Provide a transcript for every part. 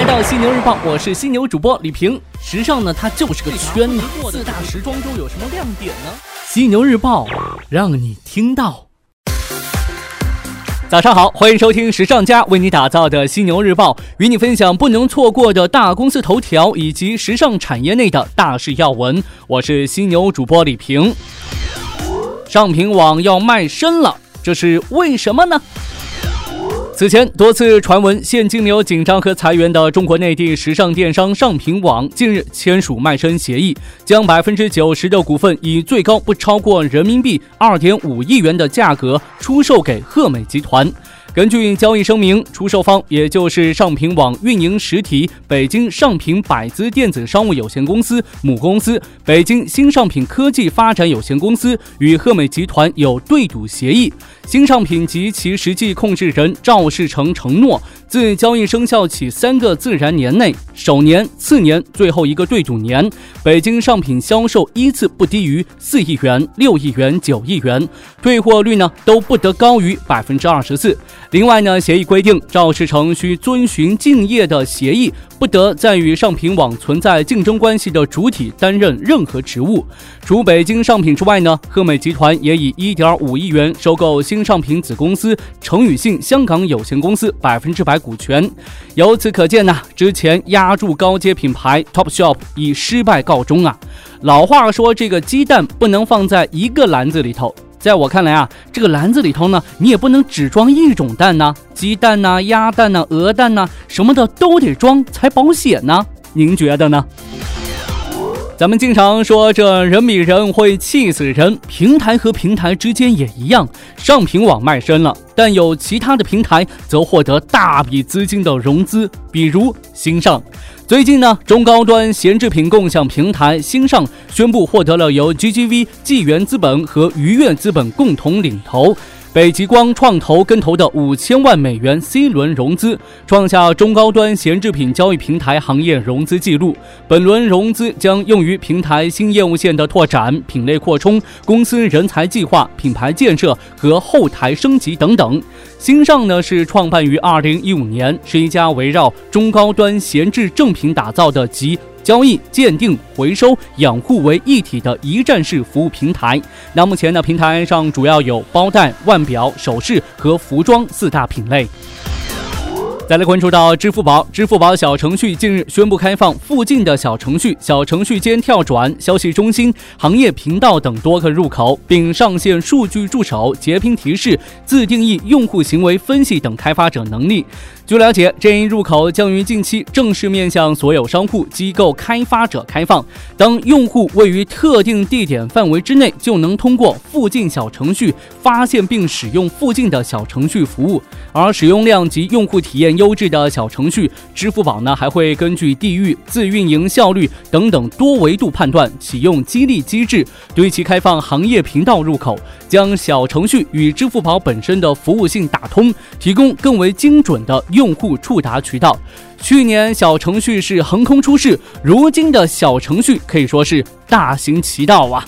来到犀牛日报，我是犀牛主播李平。时尚呢，它就是个圈子。四大时装周有什么亮点呢？犀牛日报让你听到。早上好，欢迎收听时尚家为你打造的犀牛日报，与你分享不能错过的大公司头条以及时尚产业内的大事要闻。我是犀牛主播李平。上品网要卖身了，这是为什么呢？此前多次传闻现金流紧张和裁员的中国内地时尚电商尚品网近日签署卖身协议，将百分之九十的股份以最高不超过人民币二点五亿元的价格出售给赫美集团。根据交易声明，出售方也就是上品网运营实体北京上品百姿电子商务有限公司母公司北京新上品科技发展有限公司与赫美集团有对赌协议。新上品及其实际控制人赵世成承诺，自交易生效起三个自然年内（首年、次年、最后一个对赌年），北京上品销售依次不低于四亿元、六亿元、九亿元，退货率呢都不得高于百分之二十四。另外呢，协议规定，赵世成需遵循竞业的协议，不得在与上品网存在竞争关系的主体担任任何职务。除北京上品之外呢，赫美集团也以一点五亿元收购新上品子公司成宇信香港有限公司百分之百股权。由此可见呢，之前压住高阶品牌 Topshop 以失败告终啊。老话说，这个鸡蛋不能放在一个篮子里头。在我看来啊，这个篮子里头呢，你也不能只装一种蛋呢，鸡蛋呐、鸭蛋呐、鹅蛋呐，什么的都得装才保险呢。您觉得呢？咱们经常说这人比人会气死人，平台和平台之间也一样。上品网卖身了，但有其他的平台则获得大笔资金的融资，比如新上。最近呢，中高端闲置品共享平台新上宣布获得了由 GGV、纪元资本和愉悦资本共同领投。北极光创投跟投的五千万美元 C 轮融资，创下中高端闲置品交易平台行业融资记录。本轮融资将用于平台新业务线的拓展、品类扩充、公司人才计划、品牌建设和后台升级等等。新上呢是创办于二零一五年，是一家围绕中高端闲置正品打造的集。交易、鉴定、回收、养护为一体的一站式服务平台。那目前呢，平台上主要有包袋、腕表、首饰和服装四大品类。再来关注到支付宝，支付宝小程序近日宣布开放附近的小程序、小程序间跳转、消息中心、行业频道等多个入口，并上线数据助手、截屏提示、自定义用户行为分析等开发者能力。据了解，这一入口将于近期正式面向所有商户、机构、开发者开放。当用户位于特定地点范围之内，就能通过附近小程序发现并使用附近的小程序服务。而使用量及用户体验优质的小程序，支付宝呢还会根据地域、自运营效率等等多维度判断，启用激励机制，对其开放行业频道入口，将小程序与支付宝本身的服务。性打通，提供更为精准的优。用户触达渠道，去年小程序是横空出世，如今的小程序可以说是大行其道啊！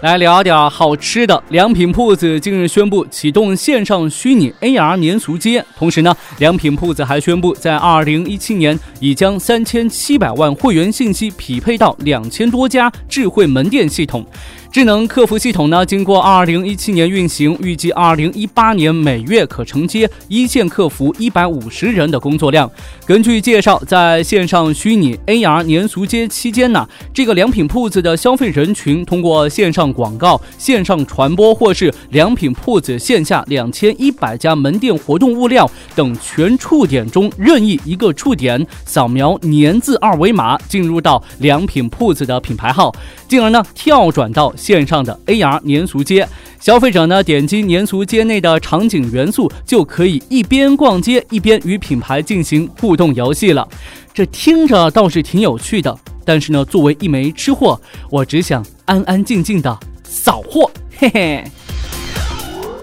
来聊点好吃的，良品铺子近日宣布启动线上虚拟 AR 年俗街，同时呢，良品铺子还宣布在二零一七年已将三千七百万会员信息匹配到两千多家智慧门店系统。智能客服系统呢，经过二零一七年运行，预计二零一八年每月可承接一线客服一百五十人的工作量。根据介绍，在线上虚拟 AR 年俗街期间呢，这个良品铺子的消费人群通过线上广告、线上传播，或是良品铺子线下两千一百家门店活动物料等全触点中任意一个触点，扫描年字二维码，进入到良品铺子的品牌号，进而呢跳转到。线上的 AR 年俗街，消费者呢点击年俗街内的场景元素，就可以一边逛街一边与品牌进行互动游戏了。这听着倒是挺有趣的，但是呢，作为一枚吃货，我只想安安静静的扫货，嘿嘿。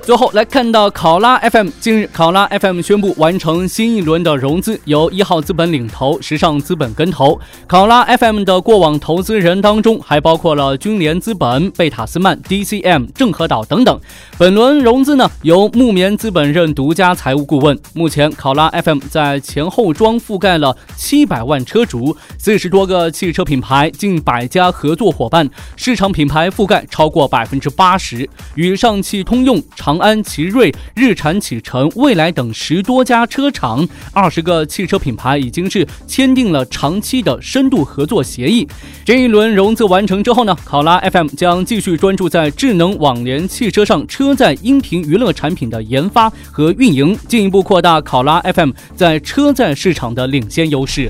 最后来看到考拉 FM，近日考拉 FM 宣布完成新一轮的融资，由一号资本领投，时尚资本跟投。考拉 FM 的过往投资人当中还包括了君联资本、贝塔斯曼、DCM、郑和岛等等。本轮融资呢，由木棉资本任独家财务顾问。目前考拉 FM 在前后装覆盖了七百万车主，四十多个汽车品牌，近百家合作伙伴，市场品牌覆盖超过百分之八十，与上汽通用长。长安、奇瑞、日产、启辰、蔚来等十多家车厂、二十个汽车品牌已经是签订了长期的深度合作协议。这一轮融资完成之后呢，考拉 FM 将继续专注在智能网联汽车上车载音频娱乐产品的研发和运营，进一步扩大考拉 FM 在车载市场的领先优势。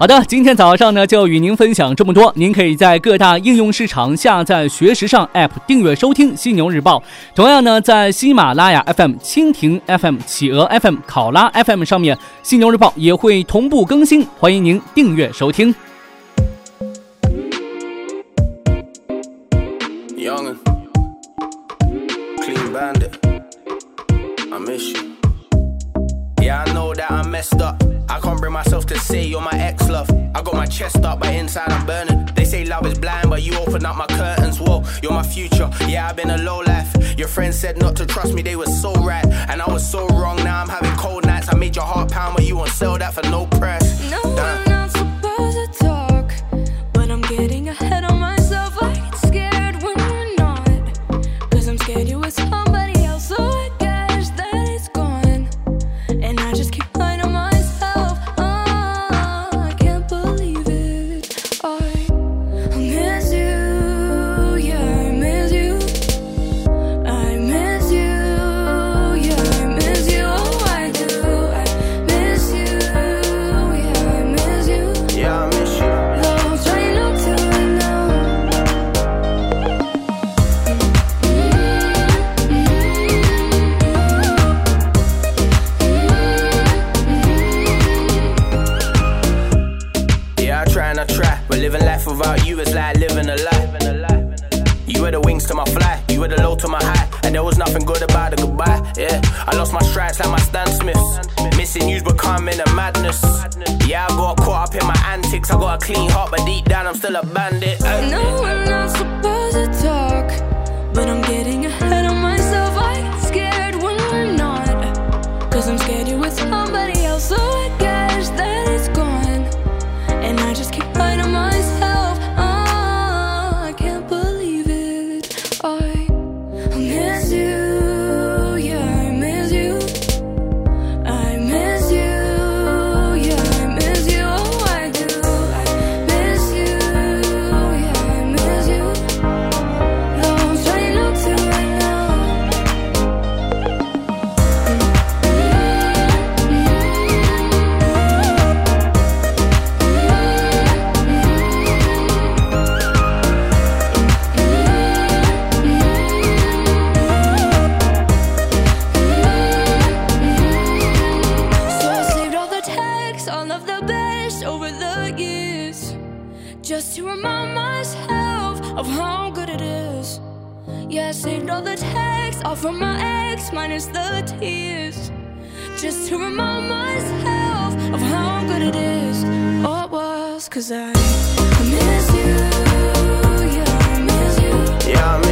好的，今天早上呢就与您分享这么多。您可以在各大应用市场下载“学时尚 ”App，订阅收听《犀牛日报》。同样呢，在喜马拉雅 FM、蜻蜓 FM、企鹅 FM、考拉 FM 上面，《犀牛日报》也会同步更新，欢迎您订阅收听。I can't bring myself to say you love. I got my chest up, but inside I'm burning. They say love is blind, but you open up my curtains. Whoa, you're my future. Yeah, I've been a low life. Your friends said not to trust me, they were so right. And I was so wrong, now I'm having cold nights. I made your heart pound, but you won't sell that for no price. No, I lost my stripes like my Stan Smiths. Missing you's becoming a madness. Yeah, I got caught up in my antics. I got a clean heart, but deep down I'm still a bandit. No, we're not supposed to talk. Yeah, I saved all the texts, all from my ex, minus the tears. Just to remind myself of how good it is. Oh, it was, cause I, I miss you. Yeah, I miss you. Yeah, I miss